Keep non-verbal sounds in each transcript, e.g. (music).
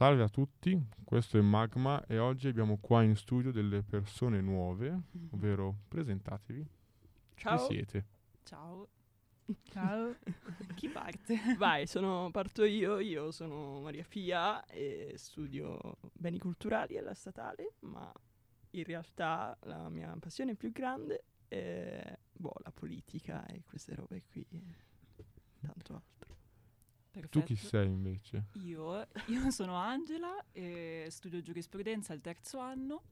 Salve a tutti, questo è Magma e oggi abbiamo qua in studio delle persone nuove, Mm-hmm. ovvero presentatevi. Ciao. Chi siete? Ciao. Ciao. (laughs) Chi parte? Vai, sono, parto io. Io sono Maria Fia e studio beni culturali alla statale, ma in realtà la mia passione più grande è boh, la politica e queste robe qui. Tanto altro. Tu chi sei invece? Io, io sono Angela e studio giurisprudenza al terzo anno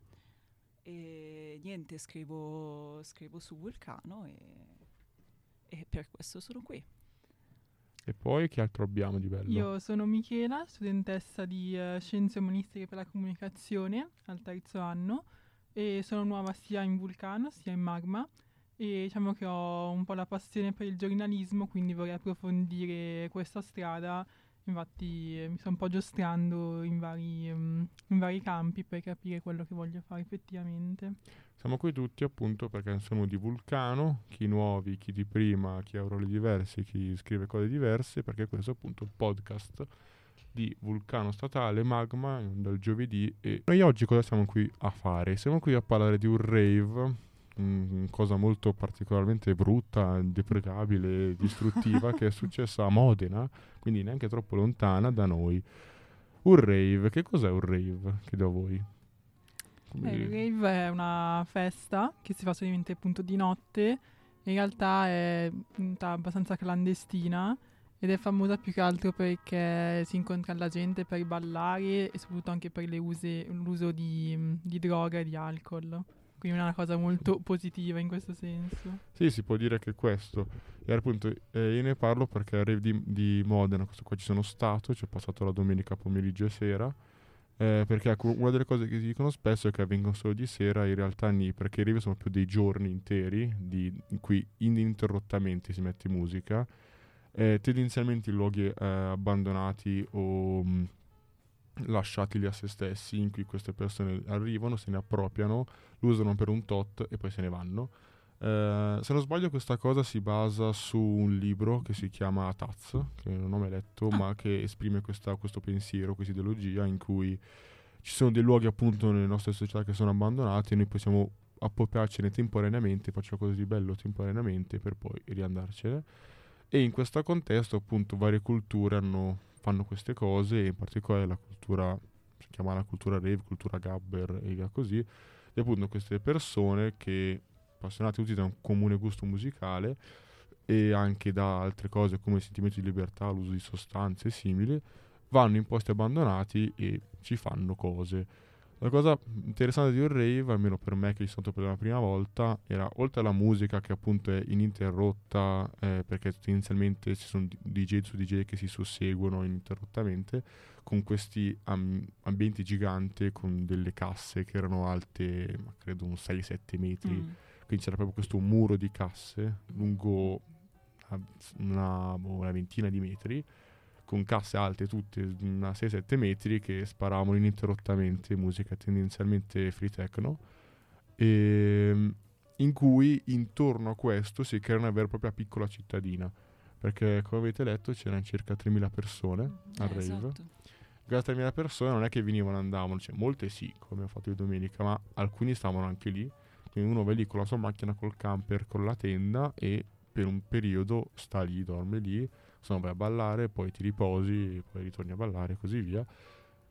e niente, scrivo, scrivo su Vulcano e, e per questo sono qui. E poi che altro abbiamo di bello? Io sono Michela, studentessa di eh, Scienze Umanistiche per la Comunicazione al terzo anno e sono nuova sia in Vulcano sia in Magma e diciamo che ho un po' la passione per il giornalismo, quindi vorrei approfondire questa strada. Infatti eh, mi sto un po' giostrando in vari, mm, in vari campi per capire quello che voglio fare effettivamente. Siamo qui tutti appunto perché siamo di Vulcano, chi nuovi, chi di prima, chi ha ruoli diversi, chi scrive cose diverse, perché questo è appunto il podcast di Vulcano Statale Magma dal giovedì e noi oggi cosa siamo qui a fare? Siamo qui a parlare di un rave, mm, cosa molto particolarmente brutta, deprecabile, (laughs) distruttiva che è successa a Modena, quindi neanche troppo lontana da noi. Un rave, che cos'è un rave? Chiedo a voi. Come- Eh, il rave è una festa che si fa solamente appunto di notte, in realtà è abbastanza clandestina ed è famosa più che altro perché si incontra la gente per ballare e soprattutto anche per le use- l'uso di, di droga e di alcol. Quindi una cosa molto positiva in questo senso. Sì, si può dire che questo. E appunto eh, io ne parlo perché al rave di, di Modena, questo qua ci sono stato, ci ho passato la domenica pomeriggio e sera. eh, perché ecco, una delle cose che si dicono spesso è che avvengono solo di sera, in realtà ni, perché i sono più dei giorni interi di- in cui ininterrottamente si mette musica. eh, tendenzialmente in luoghi eh, abbandonati o mh, lasciati lì a se stessi, in cui queste persone arrivano, se ne appropriano, lo usano per un tot e poi se ne vanno. Eh, se non sbaglio questa cosa si basa su un libro che si chiama Taz, che non ho mai letto, Ah. ma che esprime questa- questo pensiero, questa ideologia in cui ci sono dei luoghi appunto nelle nostre società che sono abbandonati e noi possiamo appropriarcene temporaneamente, facciamo cose di bello temporaneamente per poi riandarcene. E in questo contesto appunto varie culture hanno- fanno queste cose in particolare la cultura, si chiama la cultura rave, cultura gabber e via così, e appunto queste persone che appassionate tutti da un comune gusto musicale e anche da altre cose come il sentimento di libertà, l'uso di sostanze simili, vanno in posti abbandonati e ci fanno cose. La cosa interessante di un rave, almeno per me che ci sono stato per la prima volta, era oltre alla musica che appunto è ininterrotta, eh, perché tendenzialmente ci sono DJ su DJ che si susseguono ininterrottamente, con questi am- ambienti giganti con delle casse che erano alte, credo un 6-7 metri, Mm. quindi c'era proprio questo muro di casse lungo una, una- boh, una ventina di metri con casse alte tutte una 6-7 metri che sparavano ininterrottamente musica tendenzialmente free techno e, in cui intorno a questo si crea una vera e propria piccola cittadina perché come avete letto c'erano circa 3.000 persone al Eh, rave esatto. grazie a 3.000 persone non è che venivano e andavano, cioè molte sì, come ho fatto io domenica, ma alcuni stavano anche lì. Quindi uno va lì con la sua macchina, col camper, con la tenda e per un periodo sta lì, dorme lì, se no vai a ballare, poi ti riposi, poi ritorni a ballare e così via.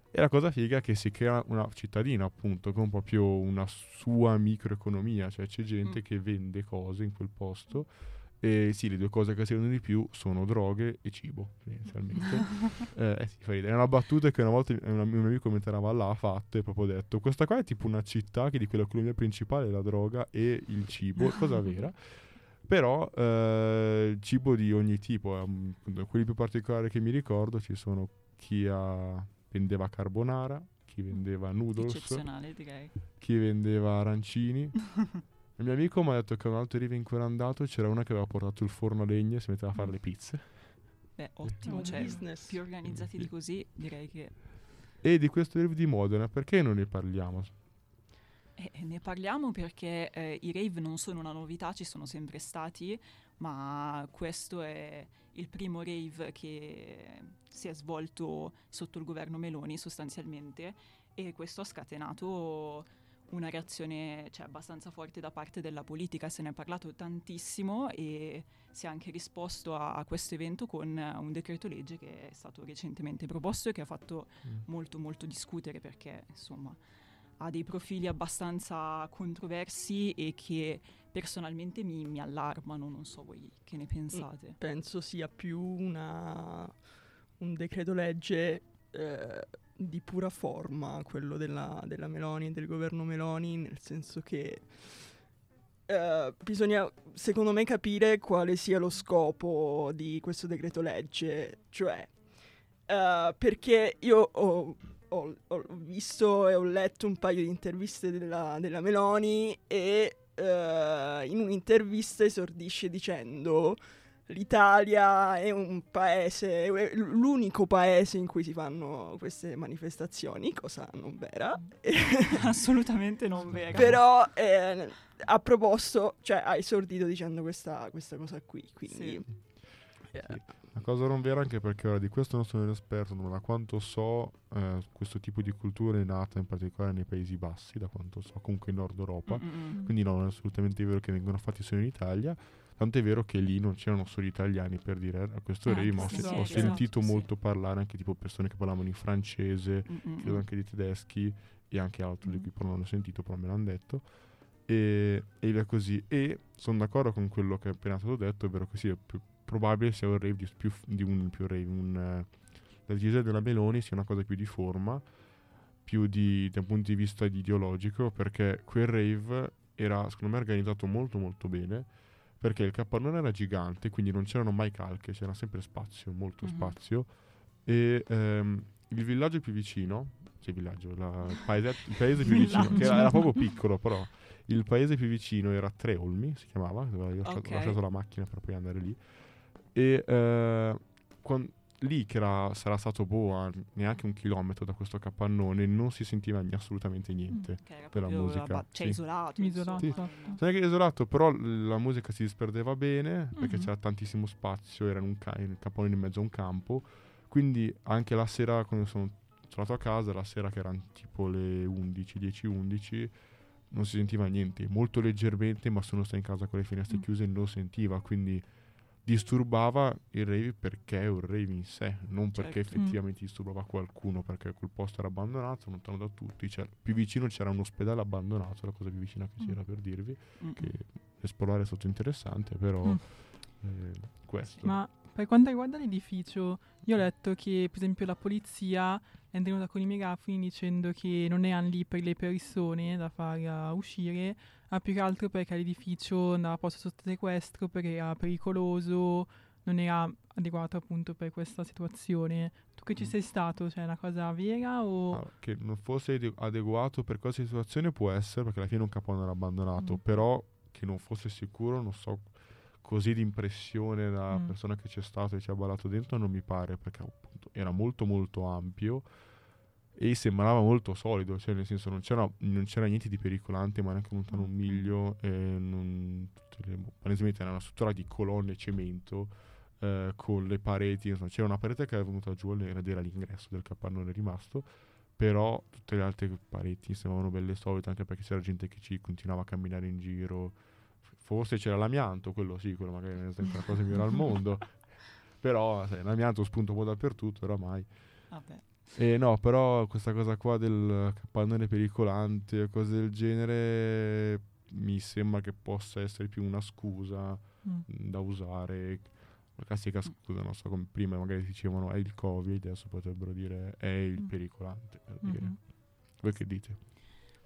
E la cosa figa è che si crea una cittadina appunto con proprio una sua microeconomia, cioè c'è gente Mm. che vende cose in quel posto e sì, le due cose che si vendono di più sono droghe e cibo, tendenzialmente. (laughs) Eh, eh sì. È una battuta che una volta un, amico mentre eravamo là ha fatto e proprio detto questa qua è tipo una città che di cui l'economia principale è la droga e il cibo, cosa vera. (laughs) Però eh, il cibo di ogni tipo, eh, mm, quelli più particolari che mi ricordo ci sono chi ha- vendeva carbonara, chi vendeva noodles, Eccezionale direi. chi vendeva arancini. (laughs) Il mio amico mi ha detto che un altro rive in cui era andato c'era una che aveva portato il forno a legna e si metteva a fare le pizze. Beh, ottimo, cioè, business. più organizzati di così direi che... E di questo rave di Modena, perché non ne parliamo? Eh, ne parliamo perché eh, i rave non sono una novità, ci sono sempre stati. ma questo è il primo rave che si è svolto sotto il governo Meloni sostanzialmente e questo ha scatenato una reazione cioè, abbastanza forte da parte della politica, se ne è parlato tantissimo e si è anche risposto a, a questo evento con un decreto legge che è stato recentemente proposto e che ha fatto mm. molto molto discutere perché insomma ha dei profili abbastanza controversi e che personalmente mi, mi allarmano, non so voi che ne pensate. Penso sia più una, un decreto legge eh, di pura forma, quello della, della Meloni e del governo Meloni, nel senso che Uh, bisogna secondo me capire quale sia lo scopo di questo decreto legge, cioè uh, perché io ho, ho, ho, visto e ho letto un paio di interviste della, della Meloni e uh, in un'intervista esordisce dicendo l'Italia è un paese, è l'unico paese in cui si fanno queste manifestazioni, cosa non vera. (laughs) Assolutamente non vera. Però eh, ha proposto, cioè ha esordito dicendo questa, questa cosa qui, quindi... Sì. Yeah. Sì. Una cosa non vera anche perché ora di questo non sono un esperto, ma da quanto so eh, questo tipo di cultura è nata in particolare nei Paesi Bassi, da quanto so, comunque in Nord Europa, Mm-mm. quindi no, non è assolutamente vero che vengono fatti solo in Italia. Tanto è vero che lì non c'erano solo italiani per dire a questo ah, rave, ma ho, se- ho sentito esatto, molto sì. parlare anche tipo persone che parlavano in francese, Mm-mm. credo anche di tedeschi e anche altri di cui però non ho sentito, però me l'hanno detto. E, e così. E sono d'accordo con quello che è appena stato detto, è vero che sì, è più probabile sia un rave di, più, di un più rave, un, uh, la decisione della Meloni sia una cosa più di forma, più di, da un punto di vista ideologico, perché quel rave era secondo me organizzato molto molto bene perché il capannone era gigante, quindi non c'erano mai calche, c'era sempre spazio, molto mm-hmm. spazio. E um, il villaggio più vicino, cioè il villaggio, la, il, paese, il paese più vicino, che era, era, proprio piccolo, però il paese più vicino era Treolmi, si chiamava, dove ho okay. lasciato la macchina per poi andare lì. E uh, quando, lì che era, sarà stato boh, a neanche un chilometro da questo capannone, non si sentiva assolutamente niente mm, della musica. Ba- cioè sì. isolato. isolato. Sì. Non è che isolato, però la musica si disperdeva bene perché mm-hmm. c'era tantissimo spazio, era un ca- il capannone in mezzo a un campo. Quindi anche la sera, quando sono tornato a casa, la sera che erano tipo le 11, 10, 11, non si sentiva niente, molto leggermente, ma sono stato in casa con le finestre mm. chiuse non sentiva, quindi disturbava il rave perché è un rave in sé, non certo. perché effettivamente mm. disturbava qualcuno, perché quel posto era abbandonato, lontano da tutti, cioè, più vicino c'era un ospedale abbandonato, la cosa più vicina che mm. c'era per dirvi, mm. che esplorare è stato interessante, però mm. eh, questo. Ma per quanto riguarda l'edificio, io ho letto che per esempio la polizia è venuta con i megafoni dicendo che non erano lì per le persone da far uscire, ma più che altro perché l'edificio andava posto sotto sequestro, perché era pericoloso, non era adeguato appunto per questa situazione. Tu che ci mm. sei stato, cioè è una cosa vera o... Allora, che non fosse adeguato per questa situazione può essere, perché alla fine un capone era abbandonato, mm. però che non fosse sicuro, non so, così di impressione da mm. persona che c'è stato e ci ha ballato dentro non mi pare, perché appunto era molto molto ampio e sembrava molto solido, cioè nel senso non c'era, non c'era niente di pericolante, ma neanche lontano un miglio, e non, le, palesemente era una struttura di colonne e cemento eh, con le pareti, insomma, c'era una parete che era venuta giù ed era l'ingresso del capannone rimasto, però tutte le altre pareti sembravano belle solide, anche perché c'era gente che ci continuava a camminare in giro, forse c'era l'amianto, quello sì, quello magari non è la cosa migliore al mondo, (laughs) però sai, l'amianto spunta un po' dappertutto oramai. Vabbè. Eh, no, però questa cosa qua del capannone pericolante o cose del genere mi sembra che possa essere più una scusa mm. da usare. La classica scusa, non so come prima magari dicevano è il Covid, adesso potrebbero dire è il mm. pericolante. Mm-hmm. Voi che dite?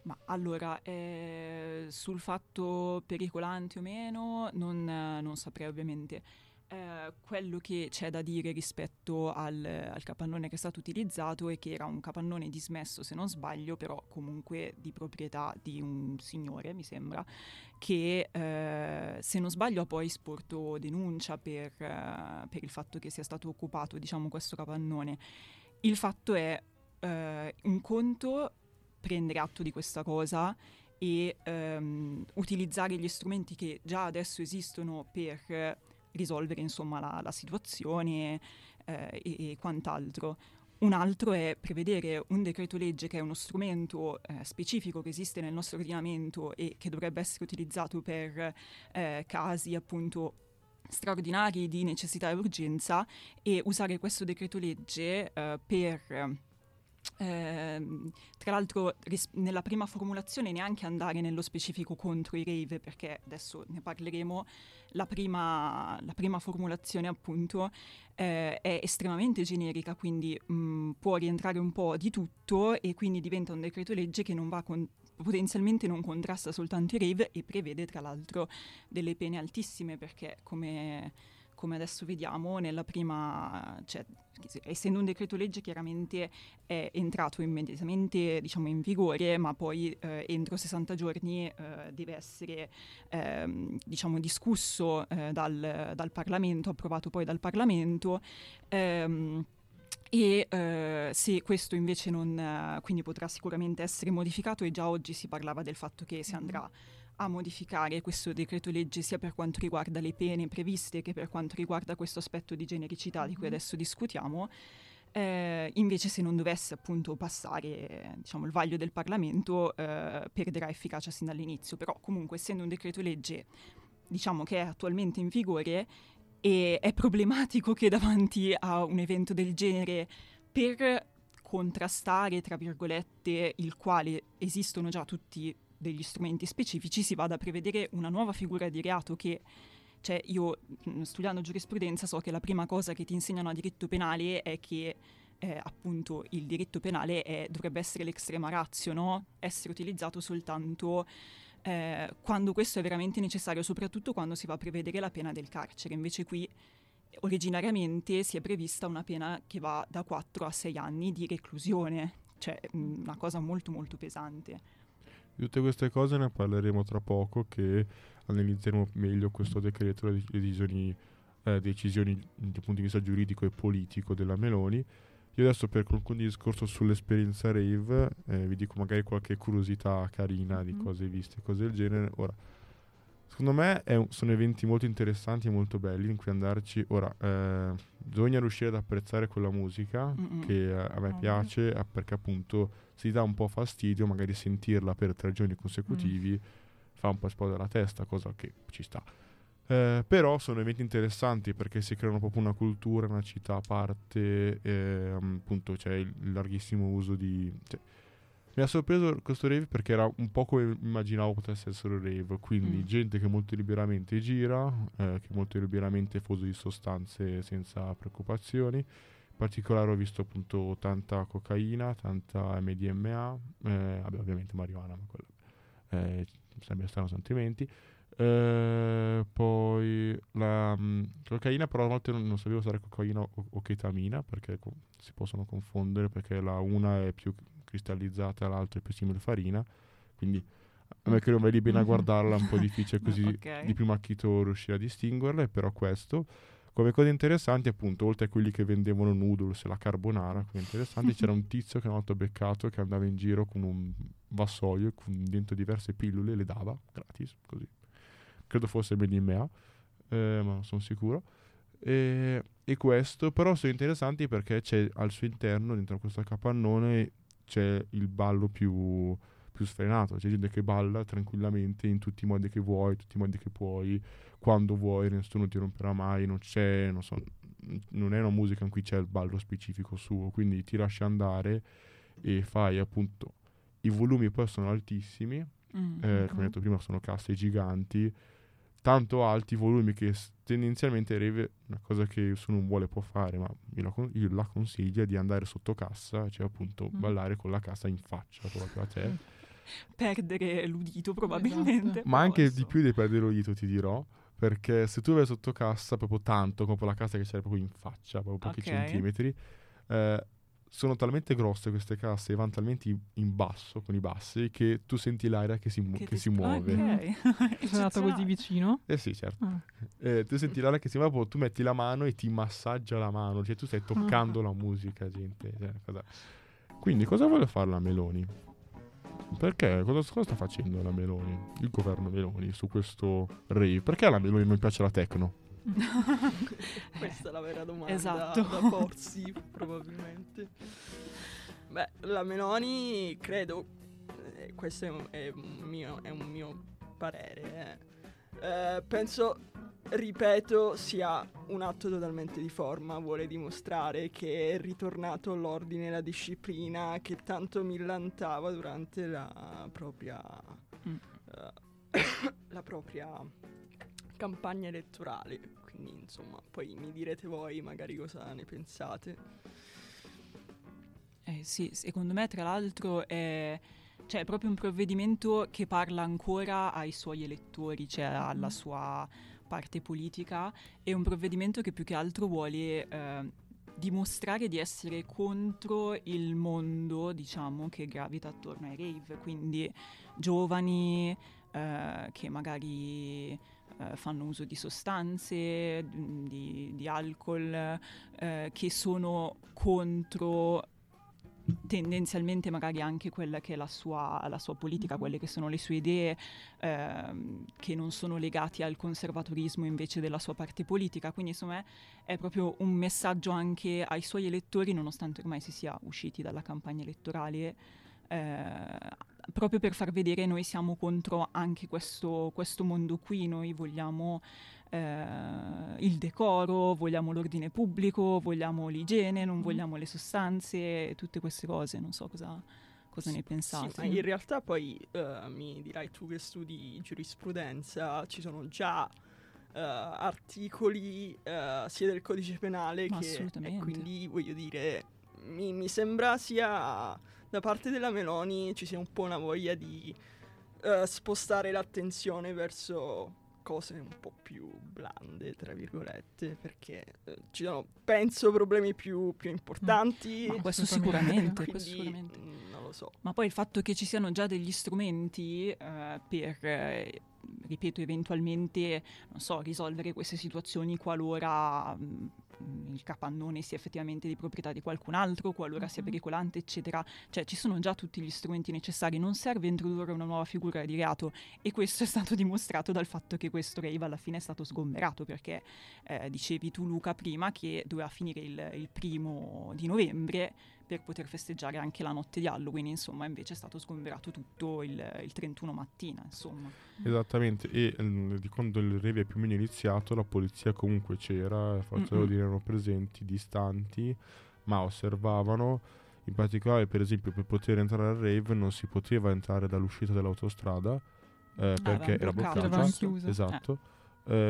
Ma allora, eh, sul fatto pericolante o meno, non, non saprei ovviamente. Eh, quello che c'è da dire rispetto al, al, capannone che è stato utilizzato è che era un capannone dismesso se non sbaglio, però comunque di proprietà di un signore, mi sembra, che eh, se non sbaglio ha poi sporto denuncia per, eh, per, il fatto che sia stato occupato diciamo, questo capannone. Il fatto è eh, un conto prendere atto di questa cosa e ehm, utilizzare gli strumenti che già adesso esistono per risolvere insomma, la, la situazione eh, e, e quant'altro. Un altro è prevedere un decreto legge che è uno strumento eh, specifico che esiste nel nostro ordinamento e che dovrebbe essere utilizzato per eh, casi appunto straordinari di necessità e urgenza e usare questo decreto legge eh, per eh, tra l'altro ris- nella prima formulazione neanche andare nello specifico contro i rave perché adesso ne parleremo. La prima, la prima formulazione appunto eh, è estremamente generica quindi mh, mm, può rientrare un po' di tutto e quindi diventa un decreto legge che non va con- potenzialmente non contrasta soltanto i rave e prevede tra l'altro delle pene altissime perché come come adesso vediamo, nella prima, cioè, essendo un decreto legge chiaramente è entrato immediatamente diciamo, in vigore, ma poi eh, entro 60 giorni eh, deve essere ehm, diciamo, discusso eh, dal, dal, Parlamento, approvato poi dal Parlamento. Ehm, e eh, se questo invece non, quindi potrà sicuramente essere modificato e già oggi si parlava del fatto che si andrà a modificare questo decreto legge sia per quanto riguarda le pene previste che per quanto riguarda questo aspetto di genericità di cui mm-hmm. adesso discutiamo. Eh, invece se non dovesse appunto passare diciamo, il vaglio del Parlamento eh, perderà efficacia sin dall'inizio, però comunque essendo un decreto legge diciamo che è attualmente in vigore e è problematico che davanti a un evento del genere per contrastare tra virgolette il quale esistono già tutti degli strumenti specifici si vada a prevedere una nuova figura di reato che cioè io mm, studiando giurisprudenza so che la prima cosa che ti insegnano a diritto penale è che eh, appunto il diritto penale è, dovrebbe essere l'extrema razio, no? essere utilizzato soltanto eh, quando questo è veramente necessario, soprattutto quando si va a prevedere la pena del carcere. Invece qui originariamente si è prevista una pena che va da 4 a 6 anni di reclusione, cioè mm, una cosa molto molto pesante. Di tutte queste cose ne parleremo tra poco che analizzeremo meglio questo decreto, le decisioni, eh, decisioni dal punto di vista giuridico e politico della Meloni. Io adesso per concludere il discorso sull'esperienza rave eh, vi dico magari qualche curiosità carina di mm. cose viste, cose del genere. Ora, secondo me un, sono eventi molto interessanti e molto belli in cui andarci. Ora, eh, bisogna riuscire ad apprezzare quella musica Mm-mm. che a me piace perché appunto si dà un po' fastidio magari sentirla per tre giorni consecutivi, mm. fa un po' esplodere la testa, cosa che ci sta. Eh, però sono eventi interessanti perché si creano proprio una cultura, una città a parte, eh, appunto c'è il larghissimo uso di... Cioè, mi ha sorpreso questo rave perché era un po' come immaginavo potesse essere un rave, quindi mm. gente che molto liberamente gira, eh, che molto liberamente fa uso di sostanze senza preoccupazioni, particolare ho visto appunto tanta cocaina, tanta MDMA, eh, vabbè, ovviamente marijuana, ma quello eh, sarebbe strano sentimenti. Eh, poi la mh, cocaina, però a volte non, non sapevo usare cocaina o, o ketamina perché co- si possono confondere perché la una è più cristallizzata, l'altra è più simile farina. Quindi a me che non lì bene a guardarla è un po' difficile (laughs) così okay. di primo acchito riuscire a distinguerle, però questo. Come cose interessanti, appunto, oltre a quelli che vendevano noodles e la carbonara, come interessanti, c'era un (laughs) tizio che una volta beccato che andava in giro con un vassoio con dentro diverse pillole le dava gratis, così. Credo fosse Benimea, eh, ma non sono sicuro. E, e, questo, però sono interessanti perché c'è al suo interno, dentro questo capannone, c'è il ballo più, più sfrenato. C'è gente che balla tranquillamente in tutti i modi che vuoi, tutti i modi che puoi quando vuoi, nessuno ti romperà mai, non c'è, non so, non è una musica in cui c'è il ballo specifico suo, quindi ti lasci andare e fai appunto, i volumi poi sono altissimi, mm, eh, come detto prima sono casse giganti, tanto alti volumi che tendenzialmente Reve, una cosa che se uno vuole può fare, ma io la, io la consiglio è di andare sotto cassa, cioè appunto mm. ballare con la cassa in faccia proprio a te. (laughs) perdere l'udito probabilmente. Esatto. Ma anche di più di perdere l'udito ti dirò, perché se tu vai sotto cassa proprio tanto, come la cassa che c'è proprio in faccia, proprio pochi okay. centimetri, eh, sono talmente grosse queste casse e vanno talmente in basso con i bassi che tu senti l'aria che si, mu- che che si muove. (laughs) Ok, sono andato così vicino? Eh sì, certo. Ah. Eh, tu senti l'aria che si muove, tu metti la mano e ti massaggia la mano, cioè tu stai toccando ah. la musica, gente. Cioè, cosa... Quindi cosa vuole fare la Meloni? Perché? Cosa, cosa sta facendo la Meloni, il governo Meloni, su questo rave? Perché alla Meloni non piace la techno? (laughs) Questa è la vera domanda Esatto. da porsi, probabilmente. Beh, la Meloni, credo, eh, questo è un, è un mio, è un mio parere, eh. Eh, penso, ripeto, sia un atto totalmente di forma, vuole dimostrare che è ritornato l'ordine e la disciplina che tanto millantava durante la propria... Mm. eh, (coughs) la propria campagna elettorale. Quindi, insomma, poi mi direte voi magari cosa ne pensate. Eh, sì, secondo me tra l'altro è, cioè, è proprio un provvedimento che parla ancora ai suoi elettori, cioè alla sua parte politica, è un provvedimento che più che altro vuole eh, dimostrare di essere contro il mondo, diciamo, che gravita attorno ai rave, quindi giovani eh, che magari eh, fanno uso di sostanze, d- di, di alcol, eh, che sono contro tendenzialmente magari anche quella che è la sua, la sua politica, quelle che sono le sue idee, ehm, che non sono legati al conservatorismo invece della sua parte politica. Quindi insomma è proprio un messaggio anche ai suoi elettori, nonostante ormai si sia usciti dalla campagna elettorale. eh, proprio per far vedere noi siamo contro anche questo, questo mondo qui, noi vogliamo eh, il decoro, vogliamo l'ordine pubblico, vogliamo l'igiene, non Mhm. vogliamo le sostanze, tutte queste cose, non so cosa, cosa ne Sì, pensate. ma in realtà poi eh, mi dirai tu che studi giurisprudenza, ci sono già eh, articoli eh, sia del codice penale Ma che... assolutamente. E quindi voglio dire, mi, mi sembra sia da parte della Meloni ci sia un po' una voglia di eh, spostare l'attenzione verso cose un po' più blande, tra virgolette, perché eh, ci sono, penso, problemi più, più importanti. Ma questo Assolutamente. sicuramente, quindi, questo sicuramente. mm, non lo so. Ma poi il fatto che ci siano già degli strumenti eh, per, eh, ripeto, eventualmente, non so, risolvere queste situazioni qualora mh, il capannone sia effettivamente di proprietà di qualcun altro, qualora sia pericolante, eccetera. Cioè ci sono già tutti gli strumenti necessari, non serve introdurre una nuova figura di reato e questo è stato dimostrato dal fatto che questo rave alla fine è stato sgomberato perché eh, dicevi tu Luca prima che doveva finire il, il primo di novembre per poter festeggiare anche la notte di Halloween, insomma, invece è stato sgomberato tutto il, il 31 mattina, insomma. Esattamente, e mm, di quando il rave è più o meno iniziato, la polizia comunque c'era, le forze dell'ordine erano presenti, distanti, ma osservavano. In particolare, per esempio, per poter entrare al rave non si poteva entrare dall'uscita dell'autostrada eh, perché avevano era bloccata. Chiusa. Esatto. Eh,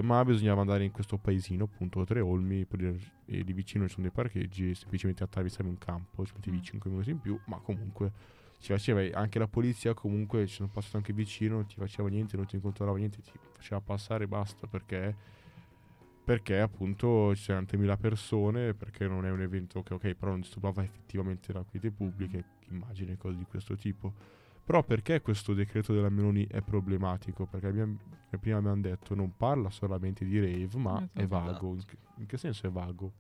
ma bisognava andare in questo paesino, appunto, Tre Olmi, e lì vicino ci sono dei parcheggi, semplicemente attraversavi un campo, ci mettevi Mm. 5 minuti in più, ma comunque ci faceva, anche la polizia comunque ci sono passato anche vicino, non ti faceva niente, non ti incontrava niente, ti faceva passare e basta, perché, perché appunto ci c'erano 3.000 persone, perché non è un evento che, ok, però non disturbava effettivamente la quiete pubbliche, immagini cose di questo tipo. Però perché questo decreto della Meloni è problematico? Perché abbiamo, come prima abbiamo detto, non parla solamente di rave, ma è Esatto. vago. In che, in che senso è vago?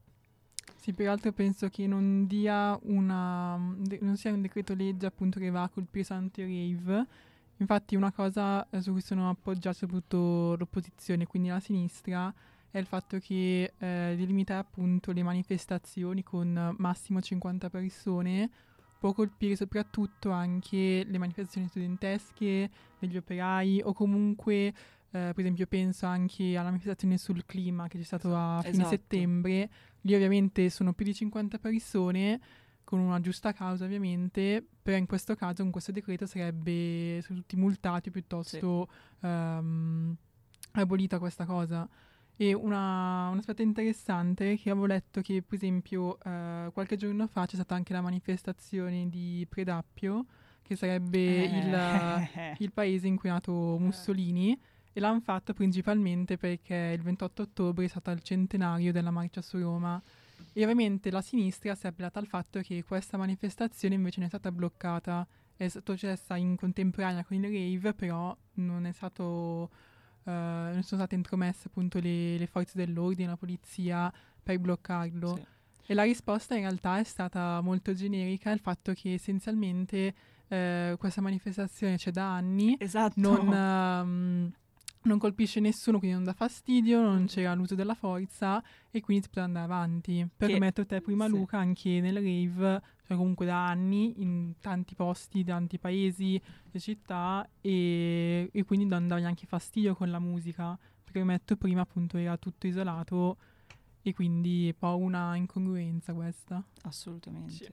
Sì, peraltro penso che non dia una. non sia un decreto legge appunto che va a colpire solamente rave. Infatti, una cosa eh, su cui sono appoggiata soprattutto l'opposizione, quindi la sinistra, è il fatto che eh, di limitare appunto le manifestazioni con eh, massimo 50 persone può colpire soprattutto anche le manifestazioni studentesche, degli operai o comunque, eh, per esempio, penso anche alla manifestazione sul clima che c'è stato a fine Esatto. settembre. Lì ovviamente sono più di 50 persone, con una giusta causa ovviamente, però in questo caso con questo decreto sarebbe sono tutti multati piuttosto ehm, abolita questa cosa. E una- un aspetto interessante è che avevo letto che, per esempio, eh, qualche giorno fa c'è stata anche la manifestazione di Predappio, che sarebbe il, Eh. il paese in cui è nato Mussolini, e l'hanno fatto principalmente perché il 28 ottobre è stato il centenario della marcia su Roma. E ovviamente la sinistra si è appellata al fatto che questa manifestazione invece non è stata bloccata, è successa in contemporanea con il rave, però non è stato eh, non sono state intromesse appunto le, le forze dell'ordine, la polizia per bloccarlo. Sì. E la risposta in realtà è stata molto generica, il fatto che essenzialmente eh, questa manifestazione c'è da anni, Esatto. non, ehm, non colpisce nessuno, quindi non dà fastidio, non c'era l'uso della forza e quindi si poteva andare avanti. Per Che- detto te prima sì. Luca, anche nel rave, cioè comunque da anni, in tanti posti, tanti paesi e città, e, e quindi non dava neanche fastidio con la musica, perché come detto prima appunto era tutto isolato e quindi è un po' una incongruenza questa. Assolutamente. Sì.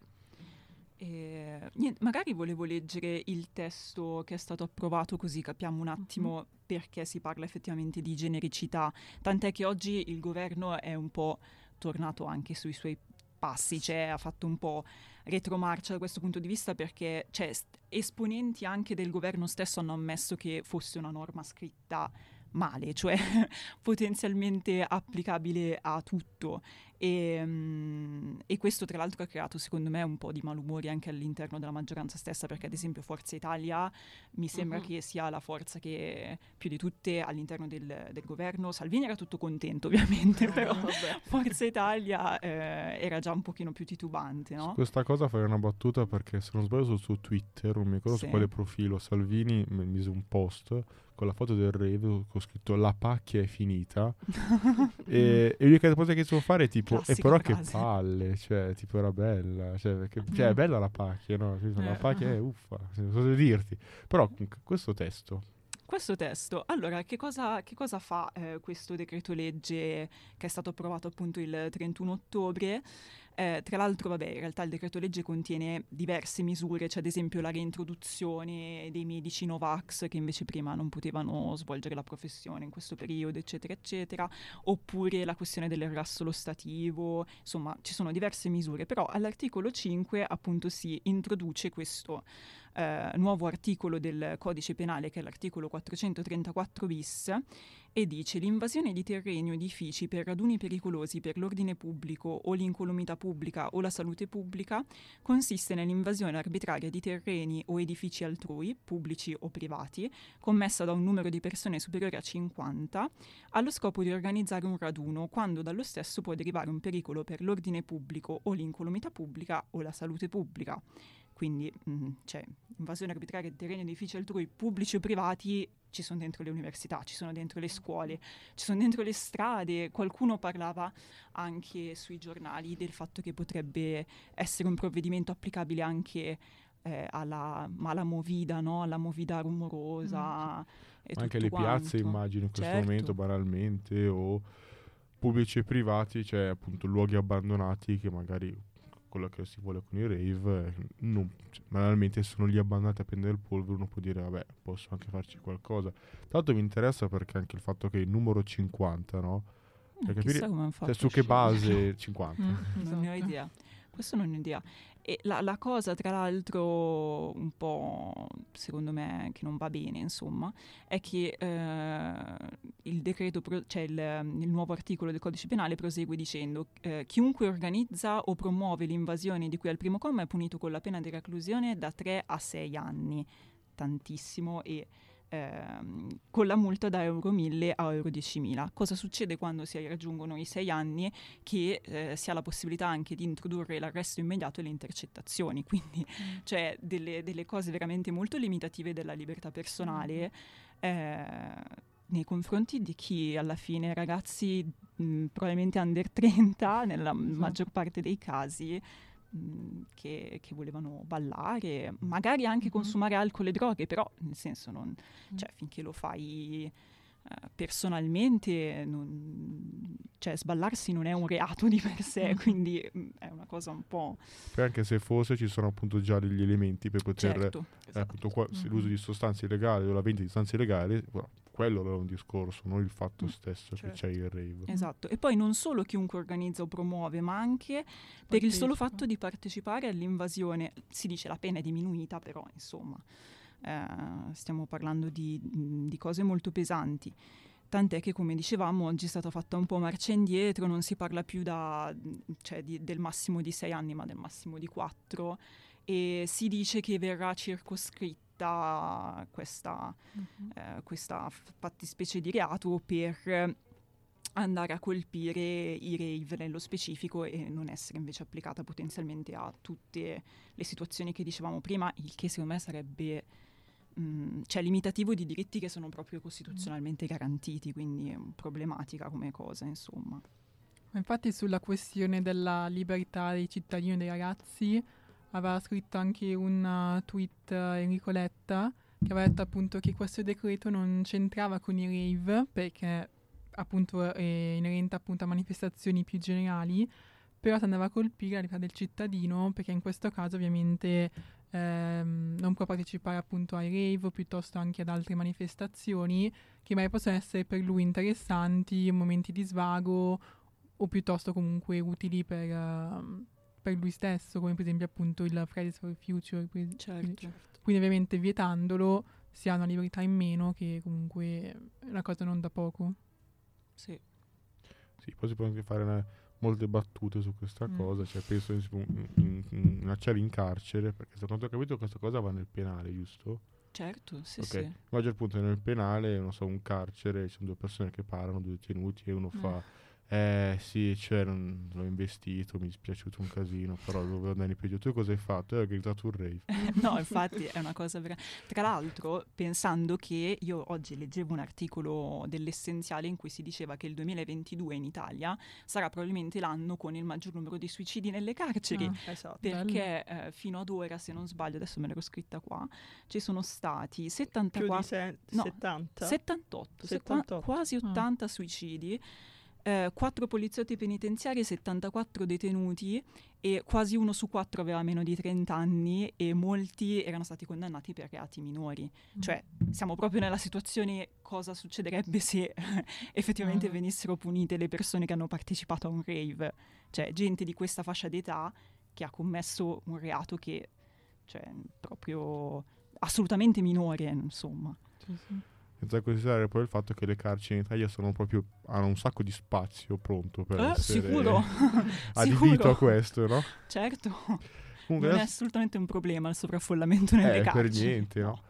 E, niente, magari volevo leggere il testo che è stato approvato così capiamo un attimo perché si parla effettivamente di genericità, tant'è che oggi il governo è un po' tornato anche sui suoi passi, cioè ha fatto un po' retromarcia da questo punto di vista perché cioè, esponenti anche del governo stesso hanno ammesso che fosse una norma scritta male, cioè (laughs) potenzialmente applicabile a tutto. E, mm, e questo tra l'altro ha creato secondo me un po' di malumori anche all'interno della maggioranza stessa perché ad esempio Forza Italia mi sembra Mhm. che sia la forza che più di tutte all'interno del, del governo, Salvini era tutto contento (laughs) ovviamente, però Vabbè. (laughs) Forza Italia eh, era già un pochino più titubante, Su no? questa cosa farei una battuta perché se non sbaglio sul suo Twitter, non mi ricordo Sì. su quale profilo, Salvini mi mise un post con la foto del rave con scritto la pacchia è finita e, (laughs) e l'unica cosa che so fare è tipo e però che frase. palle, cioè tipo era bella, cioè, perché- cioè, è bella la pacchia, no? La Eh. pacchia è (laughs) uffa, non so se dirti. Però questo testo Questo testo, allora, che cosa, che cosa fa eh, questo decreto legge che è stato approvato appunto il 31 ottobre? Eh, tra l'altro, vabbè, in realtà il decreto legge contiene diverse misure, c'è ad esempio la reintroduzione dei medici Novax che invece prima non potevano svolgere la professione in questo periodo, eccetera, eccetera, oppure la questione dell'ergastolo stativo, insomma, ci sono diverse misure, però all'articolo 5 appunto si introduce questo eh, nuovo articolo del codice penale che è l'articolo 434 bis e dice l'invasione di terreni o edifici per raduni pericolosi per l'ordine pubblico o l'incolumità pubblica o la salute pubblica consiste nell'invasione arbitraria di terreni o edifici altrui, pubblici o privati, commessa da un numero di persone superiore a 50, allo scopo di organizzare un raduno quando dallo stesso può derivare un pericolo per l'ordine pubblico o l'incolumità pubblica o la salute pubblica. Quindi mm, c'è invasione arbitraria di terreni e edifici altrui, pubblici o privati, ci sono dentro le università, ci sono dentro le scuole, ci sono dentro le strade. Qualcuno parlava anche sui giornali del fatto che potrebbe essere un provvedimento applicabile anche eh, alla mala movida, no? alla movida rumorosa. Ma anche le piazze quanto. immagino in questo Certo. momento banalmente o pubblici e privati, cioè appunto luoghi abbandonati che magari quello che si vuole con i rave eh, non- cioè, banalmente sono lì abbandonati a prendere il polvere uno può dire vabbè posso anche farci qualcosa l'altro mi interessa perché anche il fatto che il numero 50 no? Eh, per chissà capire- come hanno fatto Cioè, su che base 50 Mm, (laughs) Non ne ho esatto. idea. Questo non ho idea. E la, la cosa, tra l'altro, un po' secondo me che non va bene, insomma, è che eh, il decreto, pro- cioè il, il nuovo articolo del codice penale prosegue dicendo eh, chiunque organizza o promuove l'invasione di cui al primo comma è punito con la pena di reclusione da 3 a 6 anni. Tantissimo e ehm, con la multa da euro 1000 a euro 10.000. Cosa succede quando si raggiungono i 6 anni? che eh, si ha la possibilità anche di introdurre l'arresto immediato e le intercettazioni, (laughs) quindi cioè delle, delle cose veramente molto limitative della libertà personale eh, nei confronti di chi alla fine ragazzi mh, probabilmente under 30 nella maggior parte dei casi mh, che, che volevano ballare, magari anche Mhm. consumare alcol e droghe, però nel senso non, Mm. cioè finché lo fai eh, personalmente non- cioè sballarsi non è un reato di per sé, Mhm. quindi mm, è una cosa un po' Poi anche se fosse ci sono appunto già degli elementi per poter certo. eh, appunto qua- se Mhm. l'uso di sostanze illegali o la vendita di sostanze illegali quello è un discorso non il fatto Mm, stesso che certo. c'è il rave Esatto, e poi non solo chiunque organizza o promuove, ma anche per il solo Partecipa. fatto di partecipare all'invasione. Si dice la pena è diminuita, però insomma eh, stiamo parlando di, di cose molto pesanti. Tant'è che, come dicevamo, oggi è stata fatta un po' marcia indietro, non si parla più da, cioè, di- del massimo di sei anni, ma del massimo di quattro, e si dice che verrà circoscritta questa Mhm. eh, questa fattispecie di reato per andare a colpire i rave nello specifico e non essere invece applicata potenzialmente a tutte le situazioni che dicevamo prima, il che secondo me sarebbe mh, cioè limitativo di diritti che sono proprio costituzionalmente garantiti, quindi è problematica come cosa, insomma. Infatti sulla questione della libertà dei cittadini e dei ragazzi aveva scritto anche un uh, tweet uh, Enrico Letta che aveva detto appunto che questo decreto non c'entrava con i rave perché appunto è inerente appunto a manifestazioni più generali, però si andava a colpire la libertà del cittadino perché in questo caso ovviamente ehm, non può partecipare appunto ai rave o piuttosto anche ad altre manifestazioni che magari possono essere per lui interessanti, momenti di svago o piuttosto comunque utili per, uh, per lui stesso, come per esempio appunto il Fridays for Future. Certo. Quindi ovviamente vietandolo si ha una libertà in meno che comunque è una cosa non da poco. Sì. Sì, poi si possono anche fare una, molte battute su questa Mm. cosa, cioè penso in, in, in una cella in carcere, perché da quanto ho capito questa cosa va nel penale, giusto? Certo, sì, ok, sì. immagino appunto nel penale, non so, un carcere, ci sono due persone che parlano, due detenuti e uno Mm. fa eh sì, cioè non, l'ho investito, mi è dispiaciuto un casino, però dovevo andare peggio. Tu cosa hai fatto? Eh, ho gridato un rave. (laughs) no, infatti è una cosa vera. Tra l'altro, pensando che io oggi leggevo un articolo dell'Essenziale in cui si diceva che il 2022 in Italia sarà probabilmente l'anno con il maggior numero di suicidi nelle carceri. Ah. Esatto. Perché eh, fino ad ora, se non sbaglio, adesso me l'ero scritta qua, ci sono stati Più di 74, se- no, 70. 78, se- 78. quasi Ah. 80 suicidi, eh, 4 poliziotti penitenziari, 74 detenuti e quasi uno su quattro aveva meno di 30 anni e molti erano stati condannati per reati minori. Mm. Cioè siamo proprio nella situazione cosa succederebbe se (laughs) effettivamente Ah. venissero punite le persone che hanno partecipato a un rave. Cioè gente di questa fascia d'età che ha commesso un reato che cioè proprio assolutamente minore, insomma. Sì, sì. Senza considerare poi il fatto che le carceri in Italia sono proprio, hanno un sacco di spazio pronto per Eh, essere sicuro. (laughs) adibito Sicuro. a questo, no? Certo, Comunque non è assolutamente un problema il sovraffollamento nelle Eh, per carceri. niente, no?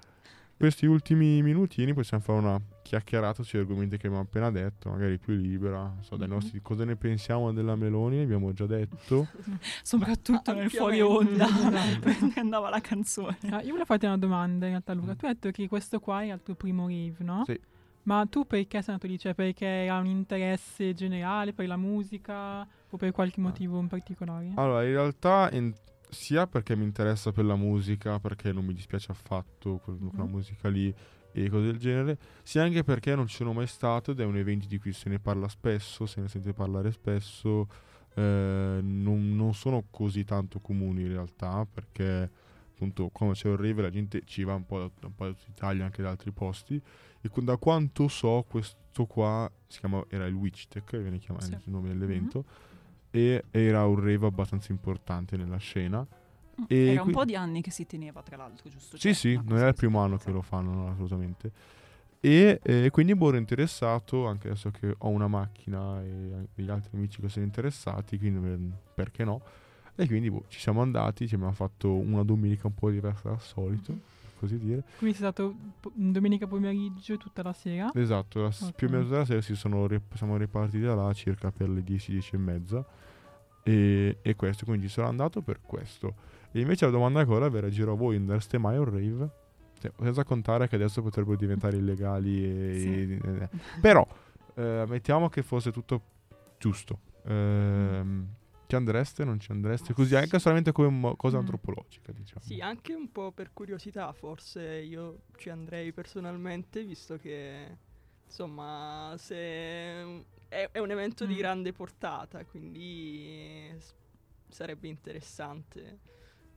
questi ultimi minutini possiamo fare una chiacchierata sugli argomenti che abbiamo appena detto, magari più libera, non so, dai Mhm. nostri, cosa ne pensiamo della Meloni, abbiamo già detto. (laughs) Soprattutto nel fuori onda, (laughs) Esatto. (laughs) mentre andava la canzone. Ah, io volevo farti una domanda in realtà, Luca. Mm. Tu hai detto che questo qua era il tuo primo rave, no? Sì. Ma tu perché sei andato lì? Cioè perché era un interesse generale per la musica o per qualche Ah. motivo in particolare? Allora, in realtà in- sia perché mi interessa per la musica, perché non mi dispiace affatto quel- quella Mhm. musica lì e cose del genere, sia anche perché non ci sono mai stato ed è un evento di cui se ne parla spesso, se ne sente parlare spesso, eh, non, non sono così tanto comuni in realtà, perché appunto quando c'è un rave la gente ci va un po' da, un po' da tutta Italia, anche da altri posti, e da quanto so questo qua si chiama, era il Witchtech, viene chiamato Sì. il nome dell'evento, e era un rave abbastanza importante nella scena. E Era un qui- po' di anni che si teneva, tra l'altro, giusto? Sì, Cioè, sì, non era il primo anno che lo fanno, no, assolutamente. E eh, quindi boh, ero interessato, anche adesso che ho una macchina e gli altri amici che sono interessati, quindi eh, perché no? E quindi boh, ci siamo andati, ci abbiamo fatto una domenica un po' diversa dal solito, per così dire. Quindi sei stato po- domenica pomeriggio tutta la sera? Esatto, la s- Ok. più o meno tutta la sera si sono rip- siamo ripartiti da là circa per le 10, 10 e mezza. E, e questo, quindi sono andato per questo. E invece la domanda che ora vera giro a voi, andreste mai a un rave? Cioè, senza contare che adesso potrebbero diventare illegali e... Sì. e- però, (laughs) eh, mettiamo che fosse tutto giusto. Ehm, ci andreste, non ci andreste? Così, anche solamente come mo- cosa Mm. antropologica, diciamo. Sì, anche un po' per curiosità, forse io ci andrei personalmente, visto che insomma, se è, è un evento di Mm. grande portata, quindi s- sarebbe interessante.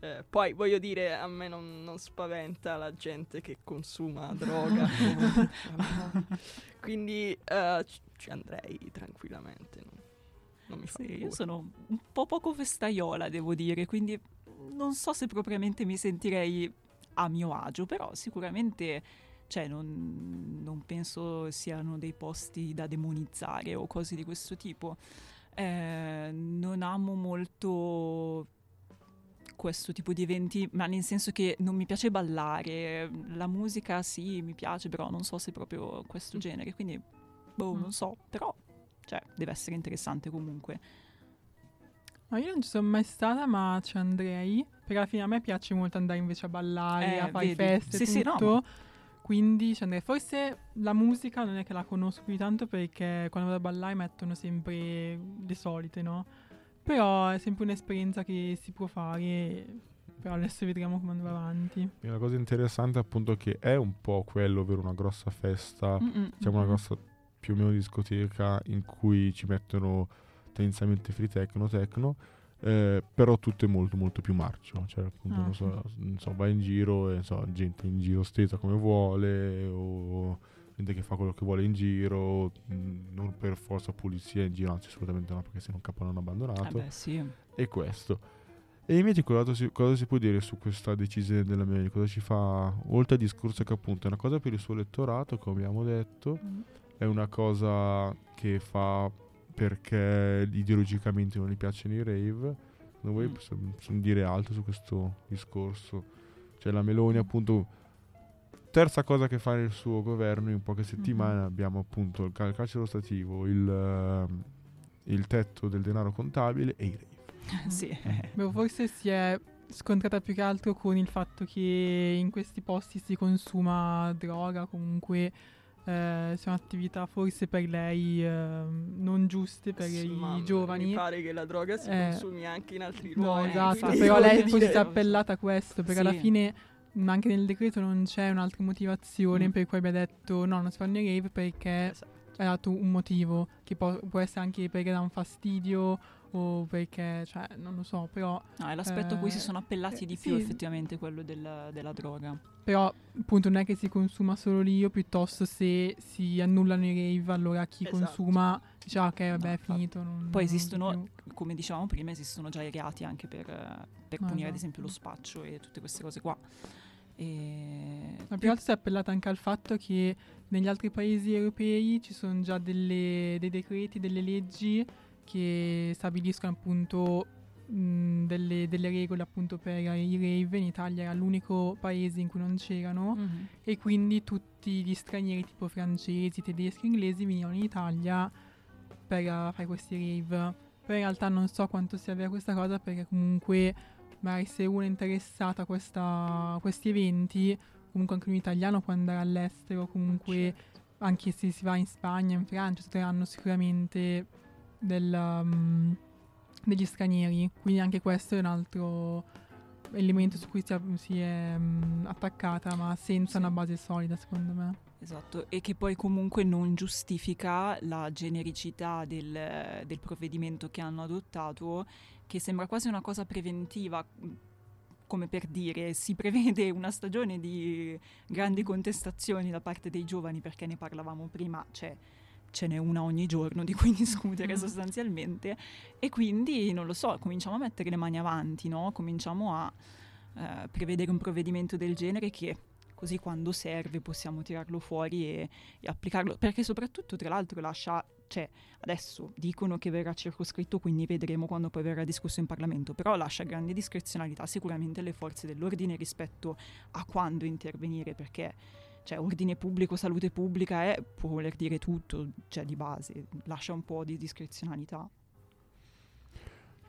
Eh, poi voglio dire, a me non, non spaventa la gente che consuma (laughs) droga, (laughs) quindi eh, ci, ci andrei tranquillamente. Non, non mi fa Sì, io sono un po' poco festaiola, devo dire, quindi non so se propriamente mi sentirei a mio agio, però sicuramente cioè, non, non penso siano dei posti da demonizzare o cose di questo tipo. Eh, non amo molto questo tipo di eventi, ma nel senso che non mi piace ballare, la musica sì, mi piace, però non so se proprio questo genere, quindi boh, Mm. non so, però cioè deve essere interessante comunque. Ma io non ci sono mai stata, ma ci andrei. Perché alla fine a me piace molto andare invece a ballare, Eh, a fare vedi. feste, Sì, sì, no, tutto. Quindi ci andrei. Forse la musica non è che la conosco più tanto perché quando vado a ballare mettono sempre le solite, no? Però è sempre un'esperienza che si può fare. Però adesso vedremo come andrà avanti. E la cosa interessante è appunto che è un po' quello, ovvero una grossa festa, Mm-mm, diciamo una grossa più o meno discoteca in cui ci mettono tendenzialmente free techno, techno, eh, però tutto è molto molto più marcio, cioè appunto Ah, non, so, non so, vai in giro e so, gente in giro stesa come vuole o gente che fa quello che vuole in giro, mh, non per forza pulizia in giro, anzi assolutamente no perché se non capo non abbandonato Eh beh, sì. e questo. E invece cosa si, cosa si può dire su questa decisione della Meloni? Cosa ci fa, oltre al discorso che appunto è una cosa per il suo elettorato, come abbiamo detto, Mm. è una cosa che fa perché ideologicamente non gli piacciono i rave. Non vuoi Mm. dire altro su questo discorso? Cioè la Meloni appunto... Terza cosa che fa nel suo governo in poche settimane Mhm. abbiamo appunto il cal- carcere stativo, il, ehm, il tetto del denaro contabile e i rave. (laughs) sì. (laughs) Beh, forse si è scontrata più che altro con il fatto che in questi posti si consuma droga, comunque eh, sono attività forse per lei eh, non giuste per Sì, i giovani. Mi pare che la droga si Eh, consumi anche in altri No, luoghi. esatto, infatti, però (laughs) lei si è appellata a questo, perché alla Sì. fine mh, anche nel decreto non c'è un'altra motivazione Mm. per cui abbia detto no, non si fanno i rave perché Esatto. ha dato un motivo, che può, può essere anche perché dà un fastidio o perché, cioè, non lo so, però No, è l'aspetto a cui si Eh, sono appellati eh, di più sì. effettivamente quello del- della droga. Però appunto non è che si consuma solo lì, o piuttosto se si annullano i rave, allora chi Esatto. consuma dice ah, ok vabbè è finito. Non, Poi esistono, come dicevamo prima, esistono già i reati anche per, per Ah, punire ad esatto. esempio lo spaccio e tutte queste cose qua. E... Ma più che altro si è appellata anche al fatto che negli altri paesi europei ci sono già delle- dei decreti, delle leggi che stabiliscono appunto mh, delle, delle regole appunto per i rave. In Italia era l'unico paese in cui non c'erano Mhm. e quindi tutti gli stranieri tipo francesi, tedeschi, inglesi venivano in Italia per uh, fare questi rave. Però in realtà non so quanto sia vera questa cosa perché comunque magari se uno è interessato a, questa- a questi eventi, comunque anche un italiano può andare all'estero, comunque anche se si va in Spagna, in Francia, troveranno sicuramente del, um, degli stranieri. Quindi anche questo è un altro elemento su cui si, si è mm, attaccata, ma senza Sì. una base solida, secondo me. Esatto, e che poi comunque non giustifica la genericità del, del provvedimento che hanno adottato, che sembra quasi una cosa preventiva, come per dire, si prevede una stagione di grandi contestazioni da parte dei giovani, perché ne parlavamo prima, cioè ce n'è una ogni giorno di cui (laughs) discutere Mm. sostanzialmente, e quindi non lo so, cominciamo a mettere le mani avanti, no? Cominciamo a eh, prevedere un provvedimento del genere che così quando serve possiamo tirarlo fuori e, e applicarlo, perché soprattutto tra l'altro lascia, cioè adesso dicono che verrà circoscritto, quindi vedremo quando poi verrà discusso in Parlamento, però lascia grande discrezionalità sicuramente alle forze dell'ordine rispetto a quando intervenire, perché cioè ordine pubblico, salute pubblica è, può voler dire tutto, cioè di base, lascia un po' di discrezionalità.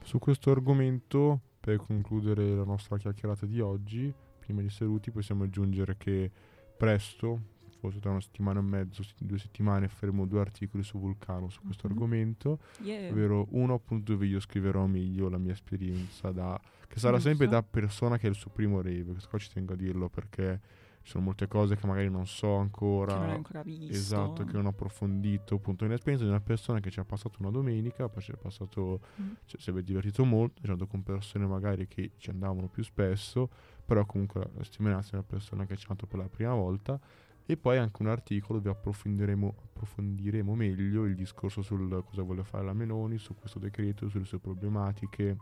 Su questo argomento, per concludere la nostra chiacchierata di oggi, prima di saluti possiamo aggiungere che presto, forse tra una settimana e mezzo, due settimane, faremo due articoli su Vulcano su questo Mhm. argomento, Yeah. ovvero uno appunto dove io scriverò meglio la mia esperienza da... che sarà sempre Giusto. da persona che è il suo primo rave, questo qua ci tengo a dirlo perché ci sono molte cose che magari non so ancora. che non hai ancora visto. Esatto, che non ho approfondito, appunto, nell'esperienza di una persona che ci ha passato una domenica, poi ci è passato, Mm. cioè, si è divertito molto, è andato con persone magari che ci andavano più spesso, però comunque la testimonianza è una persona che ci è andato per la prima volta, e poi anche un articolo dove approfondiremo, approfondiremo meglio il discorso sul cosa vuole fare la Meloni, su questo decreto, sulle sue problematiche,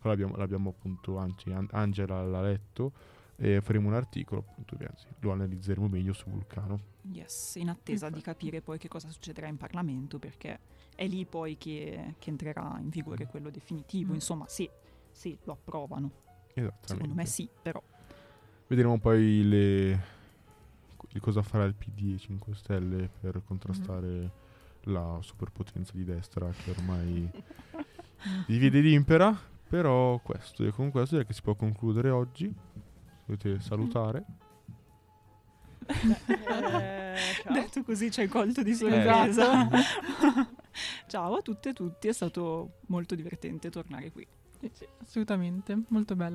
l'abbiamo, l'abbiamo appunto, anzi An- Angela l'ha letto, e faremo un articolo, appunto, dove, anzi, lo analizzeremo meglio su Vulcano. Yes, in attesa di Infatti. capire poi che cosa succederà in Parlamento, perché è lì poi che, che entrerà in vigore quello definitivo. Mm. Insomma, sì, sì, lo approvano. Secondo me sì, però. Vedremo poi le, cosa farà il PD e 5 Stelle per contrastare la superpotenza di destra che ormai (laughs) divide ed impera. Però questo, e con questo direi che si può concludere oggi. Dovete salutare. Eh. Detto così ci hai colto di sorpresa. (laughs) Ciao a tutte e tutti, è stato molto divertente tornare qui. Assolutamente, molto bello.